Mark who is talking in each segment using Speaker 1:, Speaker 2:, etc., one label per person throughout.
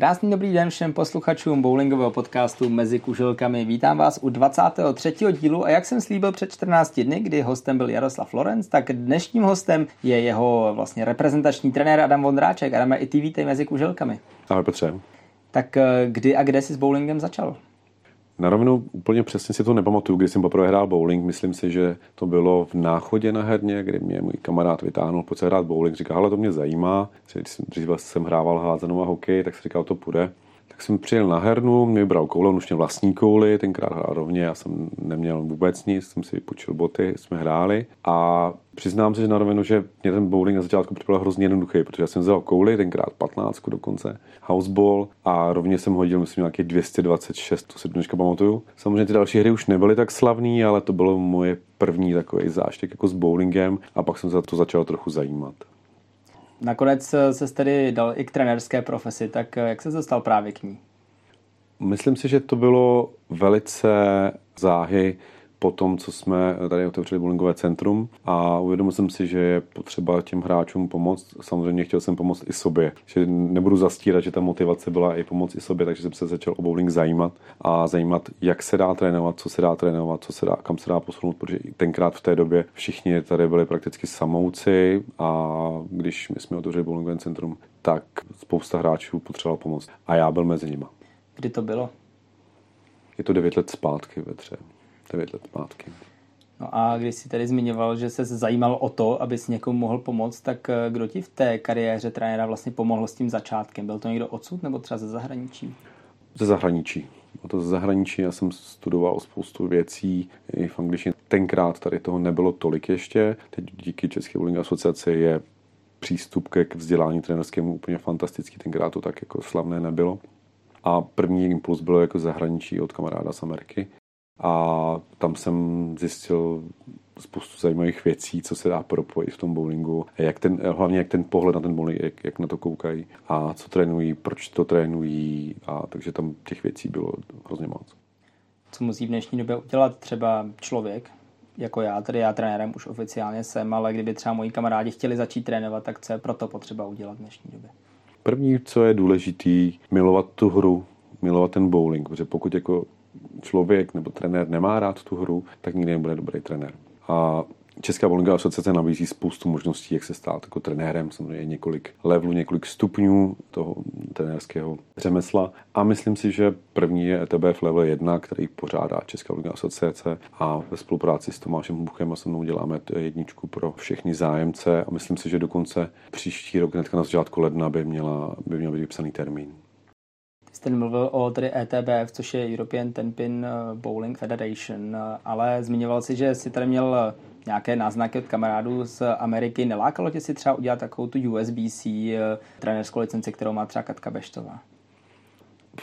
Speaker 1: Krásný dobrý den všem posluchačům bowlingového podcastu Mezi kuželkami. Vítám vás u 23. dílu a jak jsem slíbil před 14 dny, kdy hostem byl Jaroslav Lorenz, tak dnešním hostem je jeho vlastně reprezentační trenér Adam Vondráček. Adam, i ty vítej Mezi kuželkami.
Speaker 2: Ahoj Petře.
Speaker 1: Tak eh, kdy a kde jsi s bowlingem začal?
Speaker 2: Na rovinu úplně přesně si to nepamatuju, kdy jsem poprvé hrál bowling. Myslím si, že to bylo v náchodě na herně, kdy mě můj kamarád vytáhnul, pojď se hrát bowling. Říkal, ale to mě zajímá. Dřív jsem hrával házenou a hokej, tak si říkal, to půjde. Tak jsem přijel na hernu, mě bral koule, on už měl vlastní kouli, tenkrát hrál rovně, já jsem neměl vůbec nic, jsem si vypočil boty, jsme hráli a přiznám se, že na rovinu, že mě ten bowling na začátku připadal hrozně jednoduchý, protože já jsem vzal kouli, tenkrát 15 dokonce, houseball a rovně jsem hodil, myslím, nějaký 226, to si dneška pamatuju. Samozřejmě ty další hry už nebyly tak slavné, ale to bylo moje první takový záštěk jako s bowlingem a pak jsem se za to začal trochu zajímat.
Speaker 1: Nakonec se tedy dal i k trenerské profesi, tak jak se dostal právě k ní?
Speaker 2: Myslím si, že to bylo velice záhy po tom, co jsme tady otevřeli bowlingové centrum a uvědomil jsem si, že je potřeba těm hráčům pomoct. Samozřejmě chtěl jsem pomoct i sobě. Že nebudu zastírat, že ta motivace byla i pomoct i sobě, takže jsem se začal o bowling zajímat a zajímat, jak se dá trénovat, co se dá trénovat, co se dá, kam se dá posunout, protože tenkrát v té době všichni tady byli prakticky samouci a když my jsme otevřeli bowlingové centrum, tak spousta hráčů potřeboval pomoc a já byl mezi nimi.
Speaker 1: Kdy to bylo?
Speaker 2: Je to 9 let zpátky ve tře. 9 let zpátky.
Speaker 1: No a když jsi tady zmiňoval, že se zajímal o to, abys někomu mohl pomoct, tak eh, kdo ti v té kariéře trenéra vlastně pomohl s tím začátkem? Byl to někdo odsud nebo třeba ze zahraničí?
Speaker 2: Ze zahraničí. A to ze zahraničí, já jsem studoval spoustu věcí i v angličtině. Tenkrát tady toho nebylo tolik ještě. Teď díky České bowling asociaci je přístup ke vzdělání trenerskému úplně fantastický. Tenkrát to tak jako slavné nebylo. A první impuls byl jako zahraničí od kamaráda z Ameriky. A tam jsem zjistil spoustu zajímavých věcí, co se dá propojit v tom bowlingu, jak ten, hlavně jak ten pohled na ten bowling, jak, jak na to koukají a co trénují, proč to trénují a takže tam těch věcí bylo hrozně moc.
Speaker 1: Co musí v dnešní době udělat třeba člověk, jako já, tedy já trenérem už oficiálně jsem, ale kdyby třeba moji kamarádi chtěli začít trénovat, tak co je proto potřeba udělat v dnešní době?
Speaker 2: První, co je důležitý, milovat tu hru, milovat ten bowling, protože pokud jako člověk nebo trenér nemá rád tu hru, tak nikdy nebude dobrý trenér. A Česká bowlingová asociace nabízí spoustu možností, jak se stát jako trenérem, samozřejmě několik levelů, několik stupňů toho trenérského řemesla. A myslím si, že první je ETBF level 1, který pořádá Česká bowlingová asociace a ve spolupráci s Tomášem Buchem a se mnou děláme jedničku pro všechny zájemce a myslím si, že dokonce příští rok, hnedka na začátku ledna, by, měla, by měl být vypsaný termín
Speaker 1: jste mluvil o tedy ETBF, což je European Tenpin eh, Bowling Federation, eh, ale zmiňoval si, že si tady měl eh, nějaké náznaky od kamarádů z Ameriky. Nelákalo tě si třeba udělat takovou tu USBC trenerskou licenci, kterou má třeba Katka Beštová?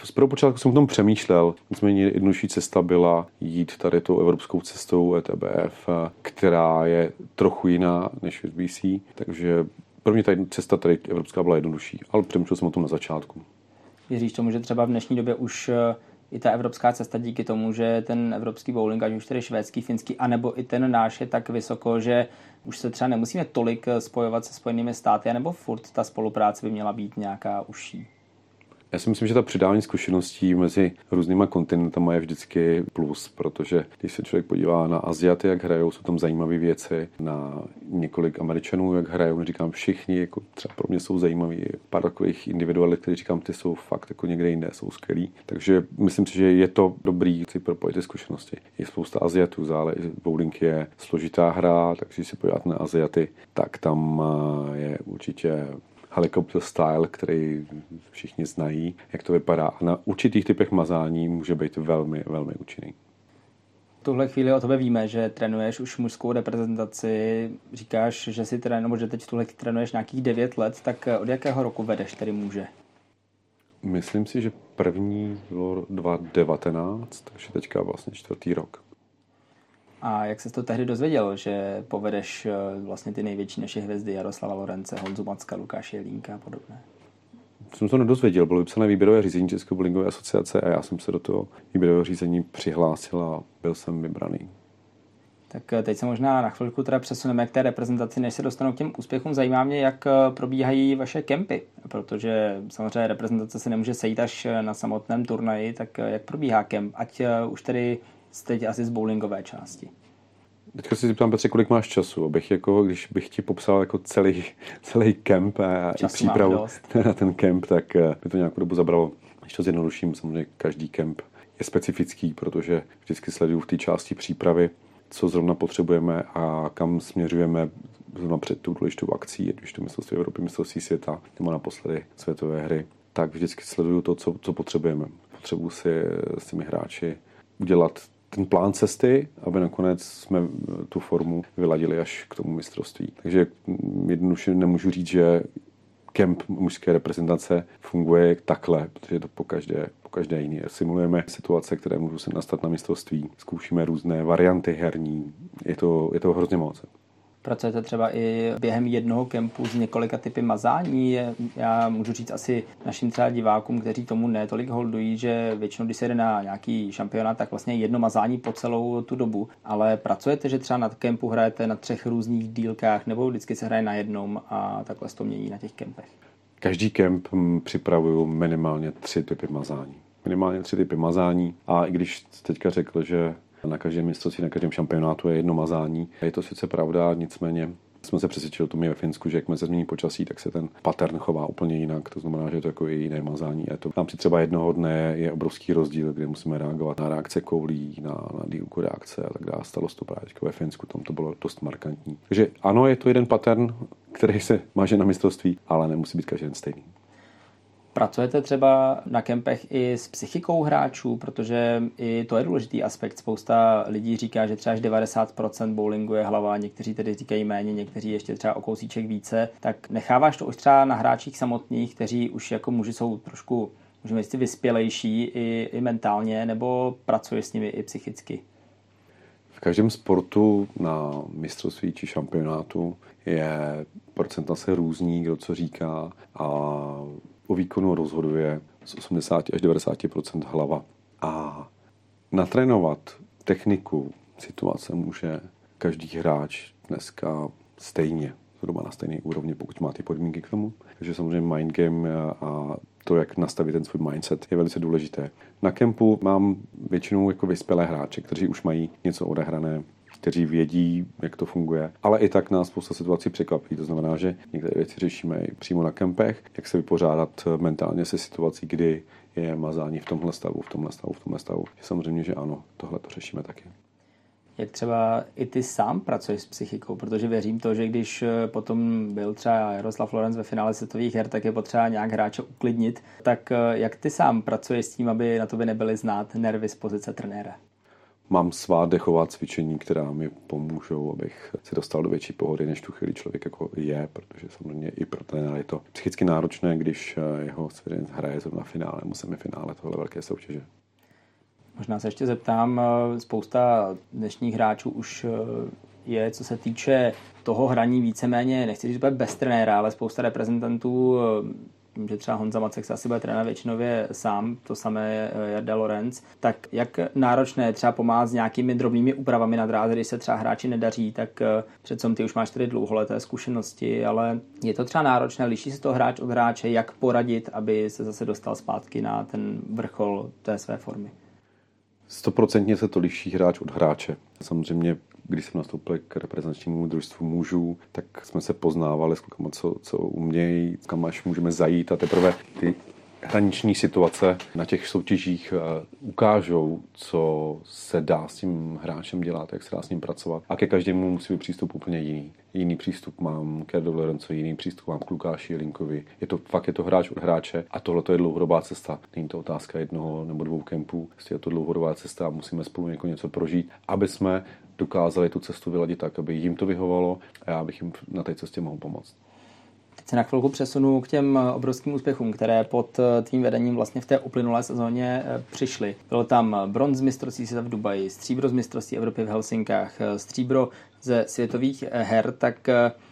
Speaker 2: Z prvopočátku jsem o tom přemýšlel, nicméně jednodušší cesta byla jít tady tou evropskou cestou ETBF, která je trochu jiná než USBC, takže pro mě ta cesta tady evropská byla jednodušší, ale přemýšlel jsem o tom na začátku.
Speaker 1: Věříš tomu, že třeba v dnešní době už eh, i ta evropská cesta díky tomu, že ten evropský bowling, ať už tedy švédský, finský, anebo i ten náš je tak vysoko, že už se třeba nemusíme tolik eh, spojovat se Spojenými státy, nebo furt ta spolupráce by měla být nějaká užší?
Speaker 2: Já si myslím, že ta přidání zkušeností mezi různýma kontinentama je vždycky plus, protože když se člověk podívá na Aziaty, jak hrajou, jsou tam zajímavé věci, na několik Američanů, jak hrajou, říkám všichni, jako třeba pro mě jsou zajímaví, pár takových individualit, které říkám, ty jsou fakt jako někde jinde, jsou skvělí. Takže myslím si, že je to dobrý si propojit ty zkušenosti. Je spousta Aziatů, zále, bowling je složitá hra, takže když se podíváte na Aziaty, tak tam eh, je určitě helicopter style, který všichni znají, jak to vypadá. A na určitých typech mazání může být velmi, velmi účinný.
Speaker 1: V tuhle chvíli o tebe víme, že trénuješ už mužskou reprezentaci. Říkáš, že si trénu, nebo že teď tuhle trénuješ nějakých 9 let, tak od jakého roku vedeš tedy muže?
Speaker 2: Myslím si, že první bylo 2019, takže teďka vlastně čtvrtý rok.
Speaker 1: A jak se to tehdy dozvěděl, že povedeš eh, vlastně ty největší naše hvězdy Jaroslava Lorence, Honzu Macka, Lukáše Jelínka a podobné?
Speaker 2: Jsem to nedozvěděl, bylo vypsané výběrové řízení České bowlingové asociace a já jsem se do toho výběrového řízení přihlásil a byl jsem vybraný.
Speaker 1: Tak eh, teď se možná na chvilku teda přesuneme k té reprezentaci, než se dostanu k těm úspěchům. Zajímá mě, jak eh, probíhají vaše kempy, protože samozřejmě reprezentace se nemůže sejít až na samotném turnaji, tak jak probíhá kemp, ať už tedy teď asi z bowlingové části.
Speaker 2: Teďka si zeptám, Petře, kolik máš času, abych jako, když bych ti popsal jako celý, celý kemp a
Speaker 1: Času
Speaker 2: i přípravu na ten kemp, tak by to nějakou dobu zabralo. Když to zjednoduším, samozřejmě každý kemp je specifický, protože vždycky sleduju v té části přípravy co zrovna potřebujeme a kam směřujeme zrovna před tou důležitou akcí, ať už to mistrovství Evropy, mistrovství světa nebo naposledy světové hry, tak vždycky sleduju to, co, co potřebujeme. Potřebuji si s těmi hráči udělat ten plán cesty, aby nakonec jsme tu formu vyladili až k tomu mistrovství. Takže jednoduše nemůžu říct, že kemp mužské reprezentace funguje takhle, protože je to po každé, po každé jiné. Simulujeme situace, které můžou se nastat na mistrovství, zkoušíme různé varianty herní, je to, je to hrozně moc.
Speaker 1: Pracujete třeba i během jednoho kempu s několika typy mazání. Já můžu říct asi našim třeba divákům, kteří tomu netolik holdují, že většinou, když se jde na nějaký šampionát, tak vlastně jedno mazání po celou tu dobu. Ale pracujete, že třeba na kempu hrajete na třech různých dílkách, nebo vždycky se hraje na jednom a takhle se to mění na těch kempech?
Speaker 2: Každý kemp připravuju minimálně tři typy mazání minimálně tři typy mazání. A i když teďka řekl, že na každém mistrovství, na každém šampionátu je jedno mazání. Je to sice pravda, nicméně jsme se přesvědčili o tom ve Finsku, že jak se změní počasí, tak se ten pattern chová úplně jinak. To znamená, že je to jako jiné mazání. Je to tam si třeba jednoho dne je obrovský rozdíl, kde musíme reagovat na reakce koulí, na, na dílku reakce a tak dále. Stalo se to právě ve Finsku, tam to bylo dost markantní. Takže ano, je to jeden pattern, který se máže na mistrovství, ale nemusí být každý stejný.
Speaker 1: Pracujete třeba na kempech i s psychikou hráčů, protože i to je důležitý aspekt. Spousta lidí říká, že třeba až 90% bowlingu je hlava, někteří tedy říkají méně, někteří ještě třeba o kousíček více. Tak necháváš to už třeba na hráčích samotných, kteří už jako muži jsou trošku, můžeme říct, vyspělejší i, i mentálně, nebo pracuješ s nimi i psychicky?
Speaker 2: V každém sportu na mistrovství či šampionátu je procenta se různí, kdo co říká a o výkonu rozhoduje z 80 až 90 hlava. A natrénovat techniku situace může každý hráč dneska stejně, zhruba na stejné úrovni, pokud má ty podmínky k tomu. Takže samozřejmě mind game a to, jak nastavit ten svůj mindset, je velice důležité. Na kempu mám většinou jako vyspělé hráče, kteří už mají něco odehrané, kteří vědí, jak to funguje. Ale i tak nás spousta situací překvapí. To znamená, že některé věci řešíme i přímo na kempech, jak se vypořádat mentálně se situací, kdy je mazání v tomhle stavu, v tomhle stavu, v tomhle stavu. Samozřejmě, že ano, tohle to řešíme taky.
Speaker 1: Jak třeba i ty sám pracuješ s psychikou, protože věřím to, že když eh, potom byl třeba Jaroslav Lorenz ve finále světových her, tak je potřeba nějak hráče uklidnit. Tak eh, jak ty sám pracuješ s tím, aby na tobě nebyly znát nervy z pozice trenéra?
Speaker 2: Mám svá dechová cvičení, která mi pomůžou, abych se dostal do větší pohody, než tu chvíli člověk jako je, protože samozřejmě i pro trenéra je to psychicky náročné, když eh, jeho svěřenec hraje zrovna finále, musíme finále tohle velké soutěže.
Speaker 1: Možná se ještě zeptám, eh, spousta dnešních hráčů už eh, je, co se týče toho hraní víceméně, nechci říct bez trenéra, ale spousta reprezentantů tím, že třeba Honza Macek se asi bude trénovat většinově sám, to samé eh, Jarda Lorenz, tak jak náročné je třeba pomáhat s nějakými drobnými úpravami na dráze, když se třeba hráči nedaří, tak eh, přece ty už máš tedy dlouholeté zkušenosti, ale je to třeba náročné, liší se to hráč od hráče, jak poradit, aby se zase dostal zpátky na ten vrchol té své formy?
Speaker 2: Stoprocentně se to liší hráč od hráče. Samozřejmě když jsem nastoupil k reprezentačnímu družstvu mužů, tak jsme se poznávali s klukama, co, co umějí, kam až můžeme zajít a teprve ty hraniční situace na těch soutěžích eh, ukážou, co se dá s tím hráčem dělat, jak se dá s ním pracovat. A ke každému musí být přístup úplně jiný. Jiný přístup mám k Erdo Lorenzo, jiný přístup mám k Lukáši Linkovi. Je to fakt je to hráč od hráče a tohle je dlouhodobá cesta. Není to otázka jednoho nebo dvou kempů. Prostě je to dlouhodobá cesta a musíme spolu něco prožít, aby jsme dokázali tu cestu vyladit tak, aby jim to vyhovalo a já bych jim na té cestě mohl pomoct.
Speaker 1: se na chvilku přesunu k těm obrovským úspěchům, které pod tvým vedením vlastně v té uplynulé sezóně přišly. Bylo tam bronz mistrovství světa v Dubaji, stříbro z mistrovství Evropy v Helsinkách, stříbro ze světových her, tak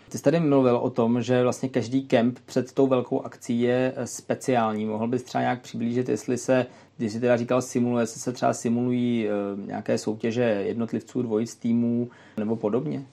Speaker 1: ty jsi tady mluvil o tom, že vlastně každý kemp před tou velkou akcí je speciální. Mohl bys třeba nějak přiblížit, jestli se, když jsi teda říkal simuluje, jestli se třeba simulují nějaké soutěže jednotlivců, dvojic týmů nebo podobně?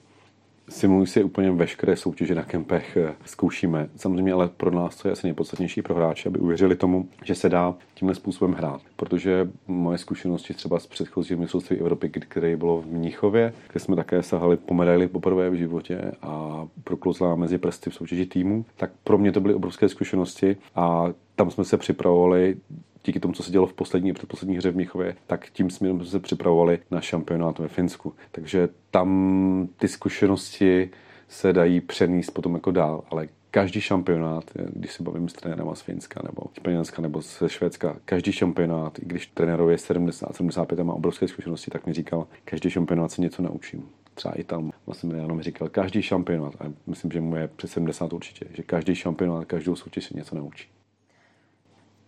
Speaker 2: Simulují si úplně veškeré soutěže na kempech, eh, zkoušíme. Samozřejmě ale pro nás to je asi nejpodstatnější pro hráče, aby uvěřili tomu, že se dá tímhle způsobem hrát. Protože moje zkušenosti třeba z předchozího mistrovství Evropy, které bylo v Mnichově, kde jsme také sahali po medaili poprvé v životě a proklouzla mezi prsty v soutěži týmu, tak pro mě to byly obrovské zkušenosti a tam jsme se připravovali díky tomu, co se dělo v poslední předposlední hře v Míchově, tak tím směrem jsme se připravovali na šampionát ve Finsku. Takže tam ty zkušenosti se dají přenést potom jako dál, ale každý šampionát, když se bavím s trenérem z Finska nebo Španělska nebo ze Švédska, každý šampionát, i když trenérovi je 70, 75 a má obrovské zkušenosti, tak mi říkal, každý šampionát se něco naučím. Třeba i tam vlastně mi říkal, každý šampionát, a myslím, že mu je přes 70 určitě, že každý šampionát, každou soutěž se něco naučí.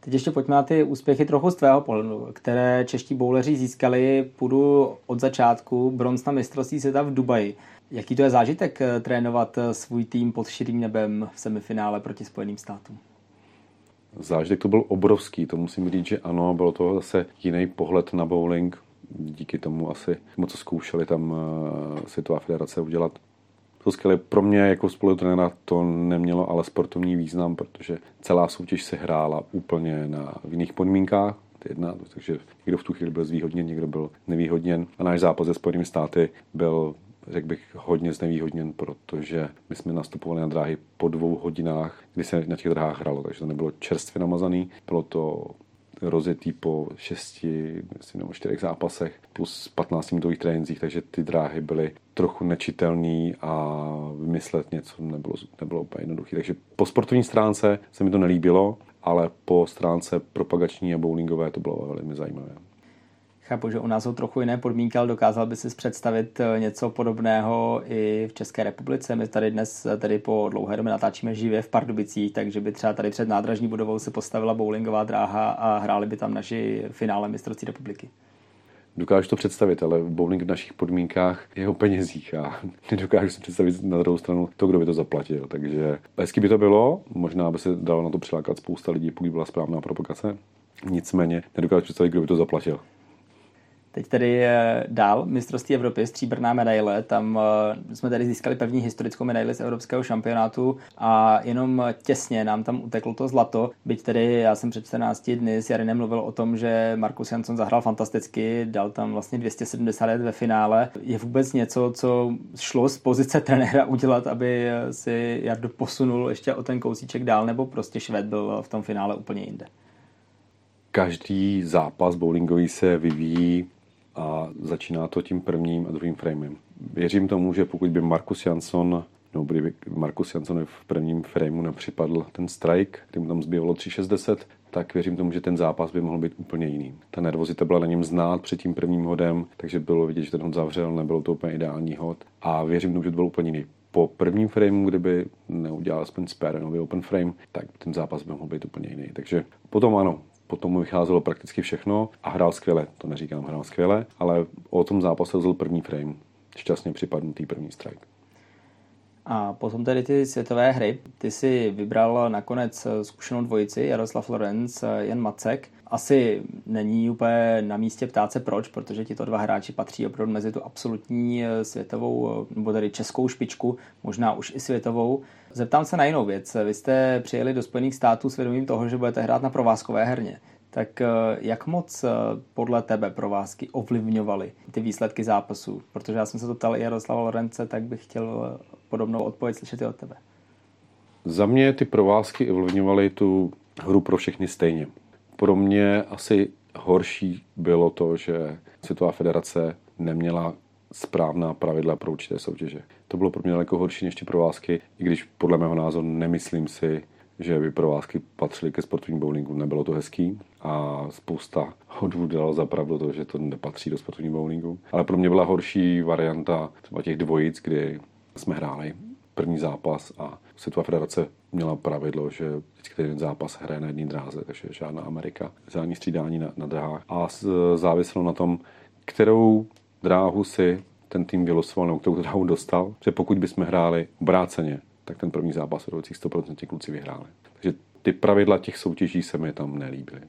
Speaker 1: Teď ještě pojďme na ty úspěchy trochu z tvého pohledu, které čeští bouleři získali. Půjdu od začátku bronz na mistrovství světa v Dubaji. Jaký to je zážitek eh, trénovat eh, svůj tým pod širým nebem v semifinále proti Spojeným státům?
Speaker 2: Zážitek to byl obrovský, to musím říct, že ano, bylo to zase jiný pohled na bowling. Díky tomu asi, co zkoušeli tam eh, Světová federace udělat to skvělé. Pro mě jako spolutrenéra to nemělo ale sportovní význam, protože celá soutěž se hrála úplně na, v jiných podmínkách. Jedna, takže někdo v tu chvíli byl zvýhodněn, někdo byl nevýhodněn. A náš zápas se Spojenými státy byl řekl bych, hodně znevýhodněn, protože my jsme nastupovali na dráhy po dvou hodinách, kdy se na těch dráhách hralo, takže to nebylo čerstvě namazaný. Bylo to rozjetý po šesti myslím, nebo čtyřech zápasech plus 15 minutových trénincích, takže ty dráhy byly trochu nečitelný a vymyslet něco nebylo, nebylo úplně jednoduché. Takže po sportovní stránce se mi to nelíbilo, ale po stránce propagační a bowlingové to bylo velmi zajímavé.
Speaker 1: Chápu, že u nás jsou trochu jiné podmínky, ale dokázal by si představit eh, něco podobného i v České republice. My tady dnes eh, tady po dlouhé době natáčíme živě v Pardubicích, takže by třeba tady před nádražní budovou se postavila bowlingová dráha a hráli by tam naši finále mistrovství republiky.
Speaker 2: Dokážu to představit, ale bowling v našich podmínkách je o penězích a nedokážu si představit na druhou stranu to, kdo by to zaplatil. Takže hezky by to bylo, možná by se dalo na to přilákat spousta lidí, pokud byla správná propagace. Nicméně nedokážu představit, kdo by to zaplatil.
Speaker 1: Teď tedy dál mistrovství Evropy, stříbrná medaile, tam eh, jsme tady získali první historickou medaili z evropského šampionátu a jenom těsně nám tam uteklo to zlato, byť tedy já jsem před 14 dny s Jarinem mluvil o tom, že Markus Jansson zahrál fantasticky, dal tam vlastně 270 ve finále. Je vůbec něco, co šlo z pozice trenéra udělat, aby si Jardo posunul ještě o ten kousíček dál, nebo prostě Šved byl v tom finále úplně jinde?
Speaker 2: Každý zápas bowlingový se vyvíjí a začíná to tím prvním a druhým framem. Věřím tomu, že pokud by Markus Jansson no, kdyby Markus Jansson v prvním frameu nepřipadl ten strike, kdy mu tam zbývalo 3,60, tak věřím tomu, že ten zápas by mohl být úplně jiný. Ta nervozita byla na něm znát před tím prvním hodem, takže bylo vidět, že ten hod zavřel, nebylo to úplně ideální hod a věřím tomu, že to byl úplně jiný. Po prvním frameu, kdyby neudělal aspoň spare nový open frame, tak ten zápas by mohl být úplně jiný. Takže potom ano, potom mu vycházelo prakticky všechno a hrál skvěle. To neříkám, hrál skvěle, ale o tom zápase vzal první frame. Šťastně připadnutý první strike.
Speaker 1: A potom tedy ty světové hry. Ty si vybral nakonec zkušenou dvojici Jaroslav Lorenz, Jan Macek. Asi není úplně na místě ptát se proč, protože tito dva hráči patří opravdu mezi tu absolutní světovou, nebo tedy českou špičku, možná už i světovou. Zeptám se na jinou věc. Vy jste přijeli do Spojených států s vědomím toho, že budete hrát na provázkové herně. Tak eh, jak moc eh, podle tebe provázky ovlivňovaly ty výsledky zápasů? Protože já jsem se to ptal i Jaroslava Lorence, tak bych chtěl eh, podobnou odpověď slyšet i od tebe.
Speaker 2: Za mě ty provázky ovlivňovaly tu hru pro všechny stejně. Pro mě asi horší bylo to, že Světová federace neměla správná pravidla pro určité soutěže. To bylo pro mě daleko horší než ty provázky, i když podle mého názoru nemyslím si, že by provázky patřily ke sportovnímu bowlingu. Nebylo to hezký a spousta hodů dalo zapravdu to, že to nepatří do sportovního bowlingu. Ale pro mě byla horší varianta třeba těch dvojic, kdy jsme hráli první zápas a Světová federace měla pravidlo, že vždycky ten zápas hraje na jedné dráze, takže žádná Amerika, žádný střídání na, na dráhách. A záviselo na tom, kterou dráhu si ten tým vylosoval, nebo kterou dráhu dostal, že pokud bychom hráli obráceně, tak ten první zápas vedoucích 100% kluci vyhráli. Takže ty pravidla těch soutěží se mi tam nelíbily.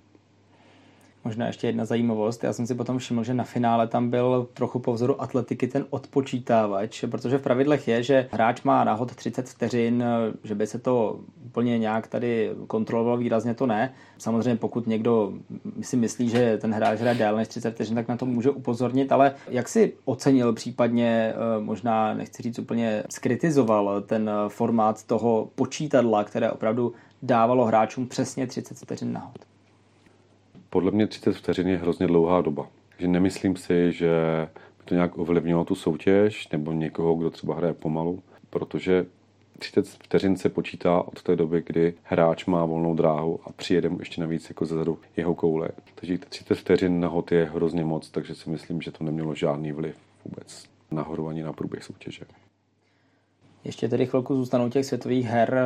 Speaker 1: Možná ještě jedna zajímavost. Já jsem si potom všiml, že na finále tam byl trochu po vzoru atletiky ten odpočítávač, protože v pravidlech je, že hráč má náhod 30 vteřin, že by se to úplně nějak tady kontrolovalo výrazně, to ne. Samozřejmě pokud někdo si myslí, že ten hráč hraje déle než 30 vteřin, tak na to může upozornit, ale jak si ocenil případně, eh, možná nechci říct úplně skritizoval ten formát toho počítadla, které opravdu dávalo hráčům přesně 30 vteřin náhod?
Speaker 2: Podle mě 30 vteřin je hrozně dlouhá doba. Takže nemyslím si, že by to nějak ovlivnilo tu soutěž nebo někoho, kdo třeba hraje pomalu, protože 30 vteřin se počítá od té doby, kdy hráč má volnou dráhu a přijede mu ještě navíc jako zezadu jeho koule. Takže 30 vteřin na hod je hrozně moc, takže si myslím, že to nemělo žádný vliv vůbec nahoru ani na průběh soutěže.
Speaker 1: Ještě tedy chvilku zůstanou těch světových her.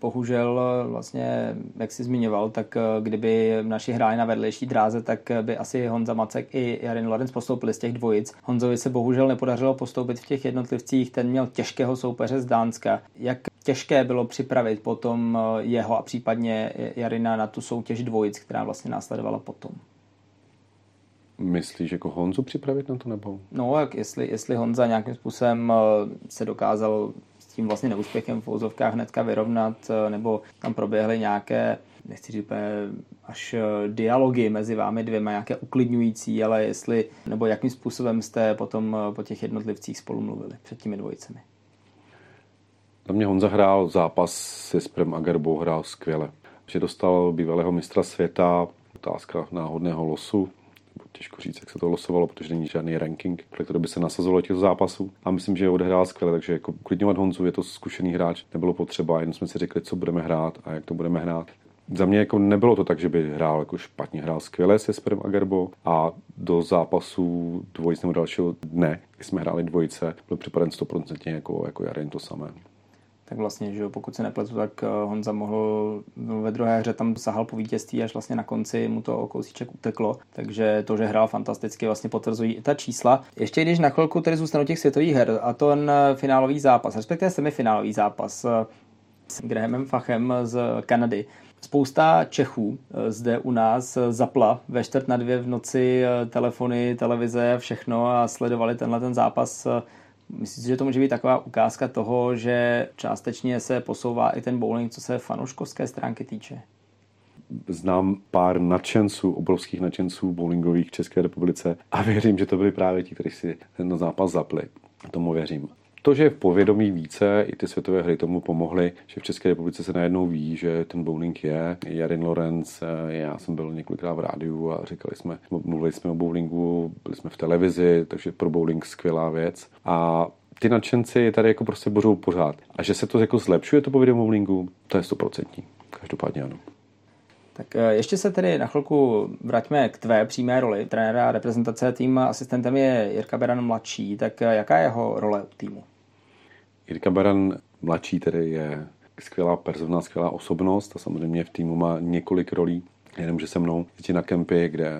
Speaker 1: Bohužel vlastně, jak jsi zmiňoval, tak kdyby naši hráli na vedlejší dráze, tak by asi Honza Macek i Jarin Lorenz postoupili z těch dvojic. Honzovi se bohužel nepodařilo postoupit v těch jednotlivcích, ten měl těžkého soupeře z Dánska. Jak těžké bylo připravit potom jeho a případně Jarina na tu soutěž dvojic, která vlastně následovala potom?
Speaker 2: Myslíš jako Honzu připravit na to nebo?
Speaker 1: No, jak jestli, jestli Honza nějakým způsobem eh, se dokázal s tím vlastně neúspěchem v úzovkách hnedka vyrovnat, eh, nebo tam proběhly nějaké, nechci říct až eh, dialogy mezi vámi dvěma, nějaké uklidňující, ale jestli, nebo jakým způsobem jste potom po těch jednotlivcích spolu mluvili před těmi dvojicemi?
Speaker 2: Za mě Honza hrál zápas se Sprem a Gerbou, hrál skvěle. Že dostal bývalého mistra světa, otázka náhodného losu, těžko říct, jak se to losovalo, protože není žádný ranking, pro který by se nasazovalo těch zápasů. A myslím, že odehrál skvěle, takže jako klidňovat Honzu, je to zkušený hráč, nebylo potřeba, jen jsme si řekli, co budeme hrát a jak to budeme hrát. Za mě jako nebylo to tak, že by hrál jako špatně, hrál skvěle se Sperem a Gerbo a do zápasu dvojice nebo dalšího dne, kdy jsme hráli dvojice, byl připraven 100% jako, jako Jaren to samé
Speaker 1: tak vlastně, že pokud se nepletu, tak eh, Honza mohl ve druhé hře tam sahal po vítězství, až vlastně na konci mu to o kousíček uteklo, takže to, že hrál fantasticky, vlastně potvrzují i ta čísla. Ještě když na chvilku tedy zůstanou těch světových her a to ten finálový zápas, respektive semifinálový zápas eh, s Grahamem Fachem z Kanady. Spousta Čechů eh, zde u nás zapla ve čtvrt na dvě v noci telefony, televize, všechno a sledovali tenhle ten zápas Myslím si, že to může být taková ukázka toho, že částečně se posouvá i ten bowling, co se fanouškovské stránky týče?
Speaker 2: Znám pár nadšenců, obrovských nadšenců bowlingových v České republice a věřím, že to byli právě ti, kteří si ten zápas zapli. Tomu věřím. To, že v povědomí více, i ty světové hry tomu pomohly, že v České republice se najednou ví, že ten bowling je. Jarin Lorenz, eh, já jsem byl několikrát v rádiu a říkali jsme, mluvili jsme o bowlingu, byli jsme v televizi, takže pro bowling skvělá věc. A ty nadšenci tady jako prostě bořou pořád. A že se to jako zlepšuje, to povědomí bowlingu, to je stoprocentní. Každopádně ano.
Speaker 1: Tak eh, ještě se tedy na chvilku vraťme k tvé přímé roli. Trenéra reprezentace tým asistentem je Jirka Beran mladší, tak eh, jaká je jeho role v týmu?
Speaker 2: Jirka Baran mladší tedy je skvělá persona, skvělá osobnost a samozřejmě v týmu má několik rolí že se mnou jezdí na kempy, kde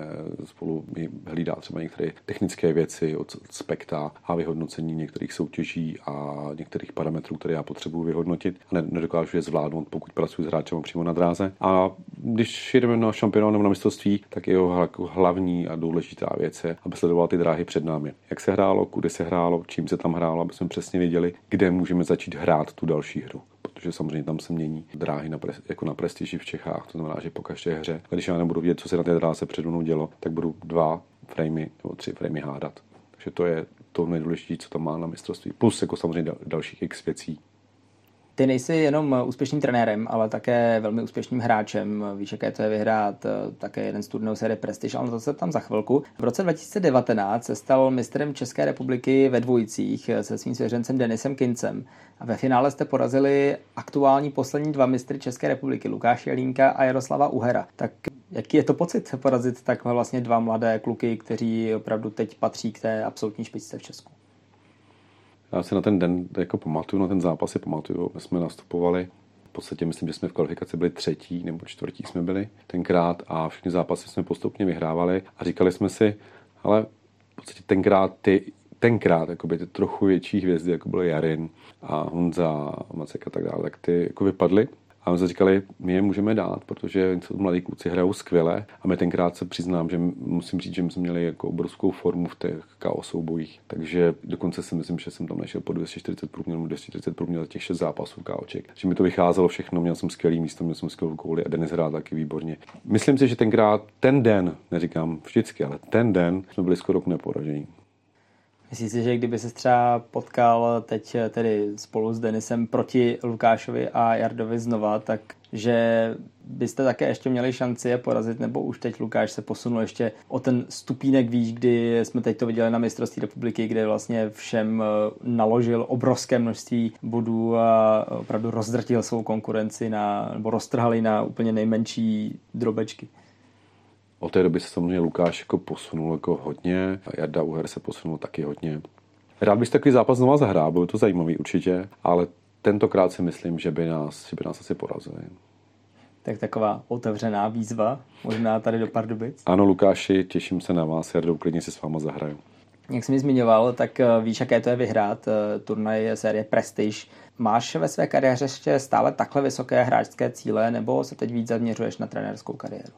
Speaker 2: spolu mi hlídá třeba některé technické věci od spekta a vyhodnocení některých soutěží a některých parametrů, které já potřebuji vyhodnotit a nedokážu je zvládnout, pokud pracuji s hráčem přímo na dráze. A když jedeme na šampionát nebo na mistrovství, tak jeho hlavní a důležitá věc je, aby sledoval ty dráhy před námi. Jak se hrálo, kudy se hrálo, čím se tam hrálo, aby jsme přesně věděli, kde můžeme začít hrát tu další hru protože samozřejmě tam se mění dráhy na, pres, jako na prestiži v Čechách. To znamená, že po každé hře, když já nebudu vědět, co se na té dráze před mnou dělo, tak budu dva framey nebo tři framey hádat. Takže to je to nejdůležitější, co tam má na mistrovství. Plus jako samozřejmě dalších x věcí,
Speaker 1: ty nejsi jenom úspěšným trenérem, ale také velmi úspěšným hráčem. Víš, jaké to je vyhrát eh, také jeden z turnajů série Prestige, ale to se tam za chvilku. V roce 2019 se stal mistrem České republiky ve dvojicích eh, se svým svěřencem Denisem Kincem. A ve finále jste porazili aktuální poslední dva mistry České republiky, Lukáš Jelínka a Jaroslava Uhera. Tak jaký je to pocit porazit takhle vlastně dva mladé kluky, kteří opravdu teď patří k té absolutní špičce v Česku?
Speaker 2: Já si na ten den jako pamatuju, na ten zápas si pamatuju. My jsme nastupovali podstatě myslím, že jsme v kvalifikaci byli třetí nebo čtvrtí jsme byli tenkrát a všechny zápasy jsme postupně vyhrávali a říkali jsme si, ale v podstatě tenkrát ty tenkrát jakoby ty trochu větší hvězdy, jako byl Jarin a Honza, Macek a tak dále, tak ty jako vypadly a my jsme říkali, my je můžeme dát, protože mladí kluci hrajou skvěle a my tenkrát se přiznám, že musím říct, že my jsme měli jako obrovskou formu v těch KO soubojích. Takže dokonce si myslím, že jsem tam našel po 240 průměrů, 240 průměrů za těch 6 zápasů KOček. Takže mi to vycházelo všechno, měl jsem skvělý místo, měl jsem skvělou kouli a Denis hrál taky výborně. Myslím si, že tenkrát, ten den, neříkám vždycky, ale ten den jsme byli skoro neporažení.
Speaker 1: Myslíš si, že kdyby se třeba potkal teď tedy spolu s Denisem proti Lukášovi a Jardovi znova, tak že byste také ještě měli šanci je porazit, nebo už teď Lukáš se posunul ještě o ten stupínek výš, kdy jsme teď to viděli na mistrovství republiky, kde vlastně všem eh, naložil obrovské množství bodů a opravdu rozdrtil svou konkurenci na, nebo roztrhali na úplně nejmenší drobečky.
Speaker 2: Od té doby se samozřejmě Lukáš jako posunul jako hodně, a Jarda Uher se posunul taky hodně. Rád bych takový zápas znova zahrál, byl to zajímavý určitě, ale tentokrát si myslím, že by nás, že by nás asi porazili.
Speaker 1: Tak taková otevřená výzva, možná tady do Pardubic.
Speaker 2: Ano, Lukáši, těším se na vás, Jardou, klidně si s váma zahraju.
Speaker 1: Jak jsi mi zmiňoval, tak eh, víš, jaké to je vyhrát eh, turnaj série Prestige. Máš ve své kariéře ještě stále takhle vysoké hráčské cíle, nebo se teď víc zaměřuješ na trenérskou kariéru?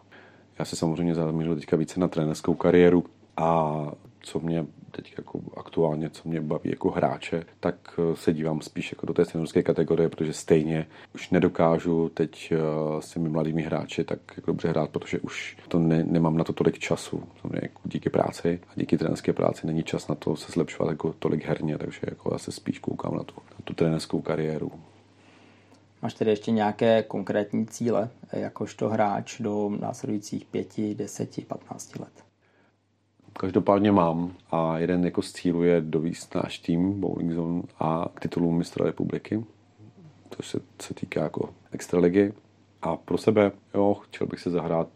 Speaker 2: Já se samozřejmě zaměřuji teďka více na trenerskou kariéru a co mě teď jako aktuálně, co mě baví jako hráče, tak eh, se dívám spíš jako do té seniorské kategorie, protože stejně už nedokážu teď eh, s těmi mladými hráči tak jako dobře hrát, protože už to ne, nemám na to tolik času. Jako díky práci a díky trenerské práci není čas na to se zlepšovat jako tolik herně, takže jako já se spíš koukám na tu, na tu trenerskou kariéru.
Speaker 1: Máš tedy ještě nějaké konkrétní cíle, jakožto hráč do následujících pěti, deseti, patnácti let?
Speaker 2: Každopádně mám a jeden jako z cílů je dovíst náš tým Bowling Zone a k titulu mistra republiky, To se, se týká jako extraligy. A pro sebe, jo, chtěl bych se zahrát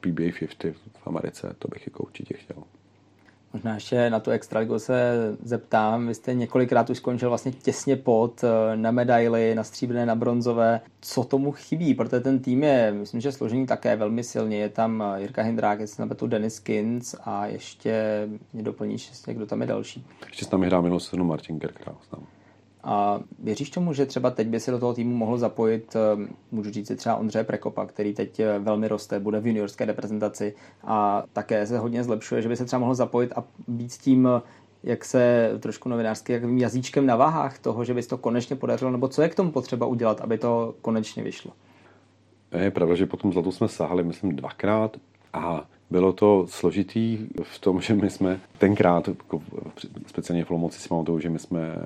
Speaker 2: PBA 50 v Americe, to bych jako určitě chtěl.
Speaker 1: Možná ještě na tu extraligu se zeptám. Vy jste několikrát už skončil vlastně těsně pod eh, na medaily, na stříbrné, na bronzové. Co tomu chybí? Protože ten tým je, myslím, že složení také velmi silně. Je tam eh, Jirka Hindrák, jestli na tu Dennis Kins a ještě mě doplníš, jestli kdo tam je další.
Speaker 2: Ještě námi hrál minulou Martin Kerkraus.
Speaker 1: A věříš tomu, že třeba teď by se do toho týmu mohl zapojit, eh, můžu říct třeba Ondřeje Prekopa, který teď eh, velmi roste, bude v juniorské reprezentaci a také se hodně zlepšuje, že by se třeba mohl zapojit a být tím eh, jak se trošku novinářsky, jak jazyčkem na váhách toho, že by se to konečně podařilo, nebo co je k tomu potřeba udělat, aby to konečně vyšlo?
Speaker 2: Je pravda, že potom zlato jsme sahali, myslím, dvakrát a bylo to složitý v tom, že my jsme tenkrát, jako speciálně v Lomoci si pamatuju, že my jsme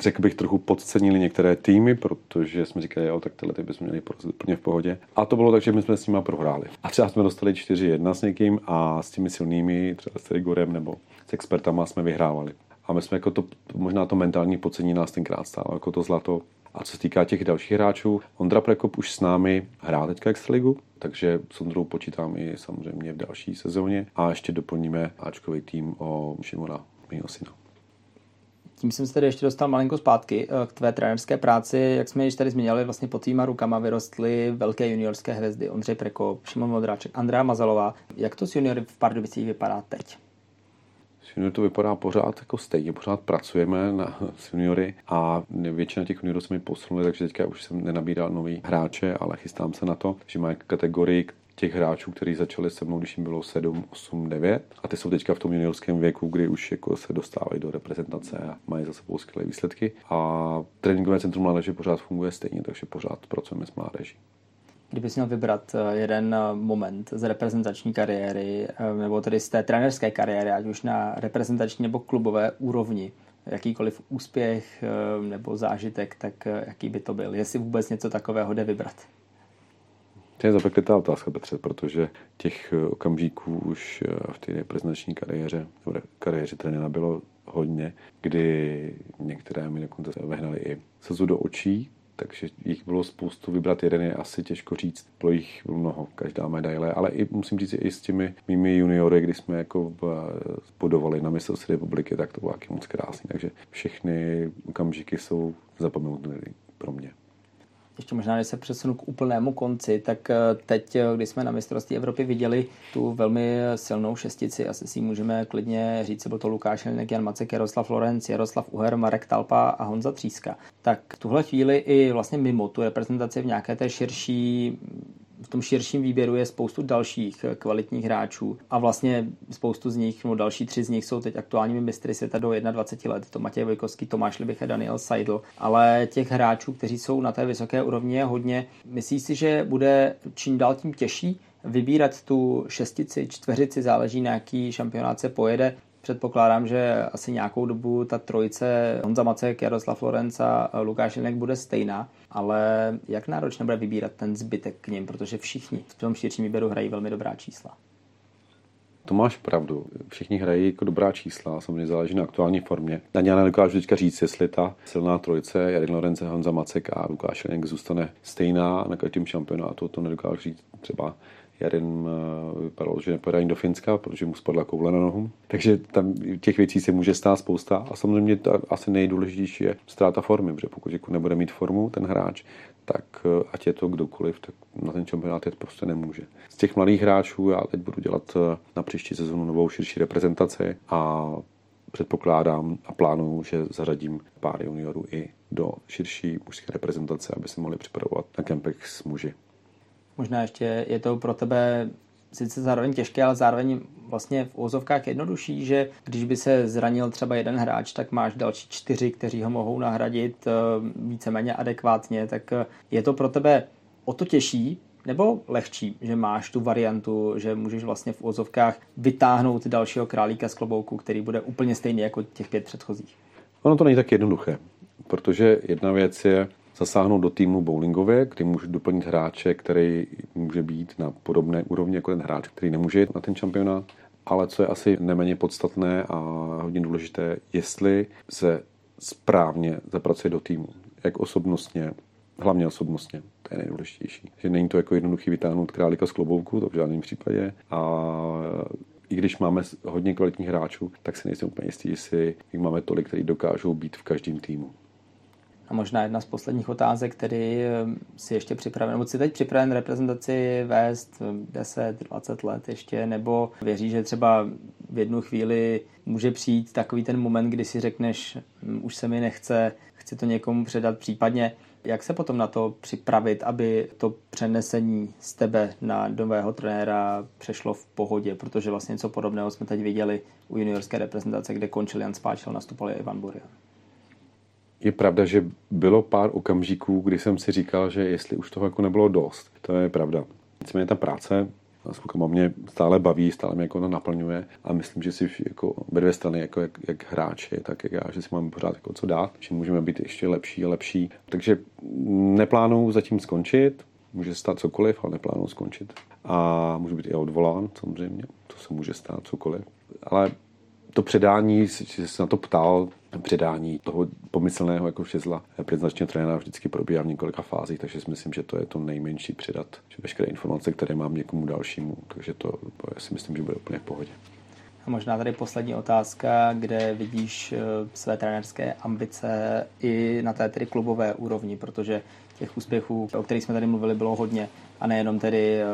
Speaker 2: řekl bych, trochu podcenili některé týmy, protože jsme říkali, jo, tak tyhle ty bychom měli porazit úplně v pohodě. A to bylo tak, že my jsme s nimi prohráli. A třeba jsme dostali 4-1 s někým a s těmi silnými, třeba s Rigorem nebo s expertama jsme vyhrávali. A my jsme jako to, možná to mentální pocení nás tenkrát stálo, jako to zlato. A co se týká těch dalších hráčů, Ondra Prekop už s námi hrál teďka Extraligu, takže s Ondrou počítám i samozřejmě v další sezóně a ještě doplníme Ačkový tým o Šimona, mého syna
Speaker 1: tím jsem se tedy ještě dostal malinko zpátky eh, k tvé trenerské práci. Jak jsme již tady zmínili, vlastně pod tvýma rukama vyrostly velké juniorské hvězdy. Ondřej Prekop, Šimon Modráček, Andrea Mazalová. Jak to s juniory v Pardubicích vypadá teď?
Speaker 2: Juniory to vypadá pořád jako stejně, pořád pracujeme na juniory a většina těch juniorů jsme posunuli, takže teďka už jsem nenabíral nový hráče, ale chystám se na to, že má kategorii, těch hráčů, kteří začali se mnou, když jim bylo 7, 8, 9 a ty jsou teďka v tom juniorském věku, kdy už jako se dostávají do reprezentace a mají za sebou skvělé výsledky a tréninkové centrum mládeže pořád funguje stejně, takže pořád pracujeme s mládeží.
Speaker 1: Kdybys měl vybrat eh, jeden eh, moment z reprezentační kariéry, eh, nebo tedy z té trenerské kariéry, ať už na reprezentační nebo klubové úrovni, jakýkoliv úspěch nebo zážitek, tak jaký by to byl? Jestli vůbec něco takového jde vybrat?
Speaker 2: To je zapeklitá otázka, Petře, protože těch eh, okamžiků už eh, v té reprezentační kariéře, kariéře trenéra bylo hodně, kdy některé mi dokonce vehnali i slzu do očí, takže jich bylo spoustu, vybrat jeden je asi těžko říct, bylo jich mnoho, každá medaile, ale i musím říct, i s těmi mými juniory, kdy jsme jako podovali na mistrovství republiky, tak to bylo taky moc krásný, takže všechny okamžiky jsou zapomenutelné pro mě.
Speaker 1: Ještě možná, když se přesunu k úplnému konci, tak eh, teď, eh, když jsme na mistrovství Evropy viděli tu velmi silnou šestici, asi si můžeme klidně říct, byl to Lukáš Helinek, Jan Macek, Jaroslav Lorenc, Jaroslav Uher, Marek Talpa a Honza Tříska. Tak v tuhle chvíli i vlastně mimo tu reprezentaci v nějaké té širší v tom širším výběru je spoustu dalších eh, kvalitních hráčů a vlastně spoustu z nich, no další tři z nich jsou teď aktuálními mistry světa do 21 let. To Matěj Vojkovský, Tomáš Libich a Daniel Seidl. Ale těch hráčů, kteří jsou na té vysoké úrovni je hodně. Myslíš si, že bude čím dál tím těžší vybírat tu šestici, čtveřici, záleží na jaký šampionát se pojede, Předpokládám, že asi nějakou dobu ta trojice Honza Macek, Jaroslav Florenc a Lukáš Jinek bude stejná, ale jak náročné bude vybírat ten zbytek k ním, protože všichni v tom širším výběru hrají velmi dobrá čísla.
Speaker 2: To máš pravdu. Všichni hrají jako dobrá čísla, samozřejmě záleží na aktuální formě. Ani já nedokážu teďka říct, jestli ta silná trojice Jarin Lorence, Honza Macek a Lukáš Jenek zůstane stejná na každém šampionátu. To nedokážu říct třeba Jaren eh, vypadal, že nepojede ani do Finska, protože mu spadla koule na nohu. Takže tam těch věcí se může stát spousta a samozřejmě to asi nejdůležitější je ztráta formy, protože pokud jako nebude mít formu ten hráč, tak eh, ať je to kdokoliv, tak na ten šampionát jet prostě nemůže. Z těch mladých hráčů já teď budu dělat eh, na příští sezonu novou širší reprezentaci a předpokládám a plánuju, že zařadím pár juniorů i do širší mužské reprezentace, aby se mohli připravovat na kempech s muži.
Speaker 1: Možná ještě je to pro tebe sice zároveň těžké, ale zároveň vlastně v úzovkách jednodušší, že když by se zranil třeba jeden hráč, tak máš další čtyři, kteří ho mohou nahradit eh, víceméně adekvátně, tak eh, je to pro tebe o to těžší, nebo lehčí, že máš tu variantu, že můžeš vlastně v úzovkách vytáhnout dalšího králíka z klobouku, který bude úplně stejný jako těch pět předchozích?
Speaker 2: Ono to není tak jednoduché, protože jedna věc je zasáhnout do týmu bowlingově, kdy může doplnit hráče, který může být na podobné úrovni jako ten hráč, který nemůže jít na ten šampionát. Ale co je asi neméně podstatné a hodně důležité, jestli se správně zapracuje do týmu, jak osobnostně, hlavně osobnostně, to je nejdůležitější. Že není to jako jednoduchý vytáhnout králíka z klobouku, to v žádném případě. A i když máme hodně kvalitních hráčů, tak si nejsem úplně jistý, jestli máme tolik, kteří dokážou být v každém týmu.
Speaker 1: A možná jedna z posledních otázek, který eh, si ještě připraven, nebo si teď připraven reprezentaci vést 10-20 eh, let ještě, nebo věří, že třeba v jednu chvíli může přijít takový ten moment, kdy si řekneš, už se mi nechce, chci to někomu předat, případně. Jak se potom na to připravit, aby to přenesení z tebe na nového trenéra přešlo v pohodě, protože vlastně něco podobného jsme teď viděli u juniorské reprezentace, kde končil Jan Spáčel, nastupoval Ivan Burian
Speaker 2: je pravda, že bylo pár okamžiků, kdy jsem si říkal, že jestli už toho jako nebylo dost. To je pravda. Nicméně ta práce s klukama mě stále baví, stále mě jako to naplňuje a myslím, že si jako obě dvě strany, jako jak, jak hráči, tak jak já, že si máme pořád jako co dát, že můžeme být ještě lepší a lepší. Takže neplánuju zatím skončit, může stát cokoliv, ale neplánuju skončit. A můžu být i odvolán, samozřejmě, to se může stát cokoliv. Ale to předání, že se na to ptal, předání toho pomyslného jako všezla prezentačního trenéra vždycky probíhá v několika fázích, takže si myslím, že to je to nejmenší předat že veškeré informace, které mám někomu dalšímu, takže to, si myslím, že bude úplně v pohodě.
Speaker 1: A možná tady poslední otázka, kde vidíš eh, své trenerské ambice i na té tedy klubové úrovni, protože těch úspěchů, o kterých jsme tady mluvili, bylo hodně a nejenom tedy eh,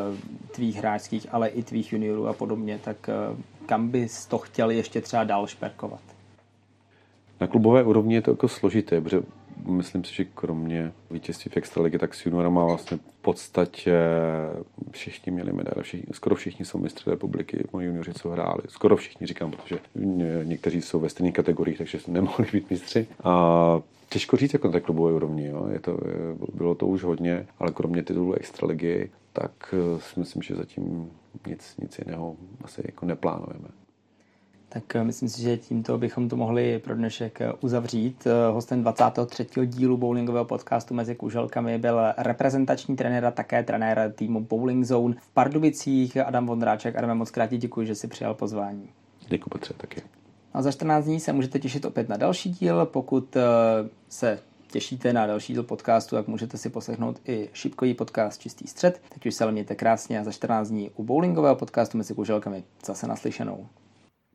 Speaker 1: tvých hráčských, ale i tvých juniorů a podobně, tak eh, kam bys to chtěl ještě třeba dál šperkovat?
Speaker 2: Na klubové úrovni je to jako složité, protože myslím si, že kromě vítězství v extraligy, tak s juniorama vlastně v podstatě všichni měli medaile, všichni, skoro všichni jsou mistři republiky, moji junioři, co hráli. Skoro všichni říkám, protože někteří jsou ve stejných kategoriích, takže nemohli být mistři. A těžko říct jako na té klubové úrovni, jo. Je to, bylo to už hodně, ale kromě titulu extraligy, tak si myslím, že zatím nic, nic jiného asi jako neplánujeme.
Speaker 1: Tak eh, myslím si, že tímto bychom to mohli pro dnešek eh, uzavřít. Eh, hostem 23. dílu bowlingového podcastu mezi kuželkami byl reprezentační trenér a také trenér týmu Bowling Zone v Pardubicích Adam Vondráček. Adam, moc krát děkuji, že si přijal pozvání.
Speaker 2: Děkuji, Petře, taky.
Speaker 1: A za 14 dní se můžete těšit opět na další díl. Pokud se těšíte na další díl podcastu, tak můžete si poslechnout i šipkový podcast Čistý střed. Teď už se mějte krásně a za 14 dní u bowlingového podcastu mezi kuželkami zase naslyšenou.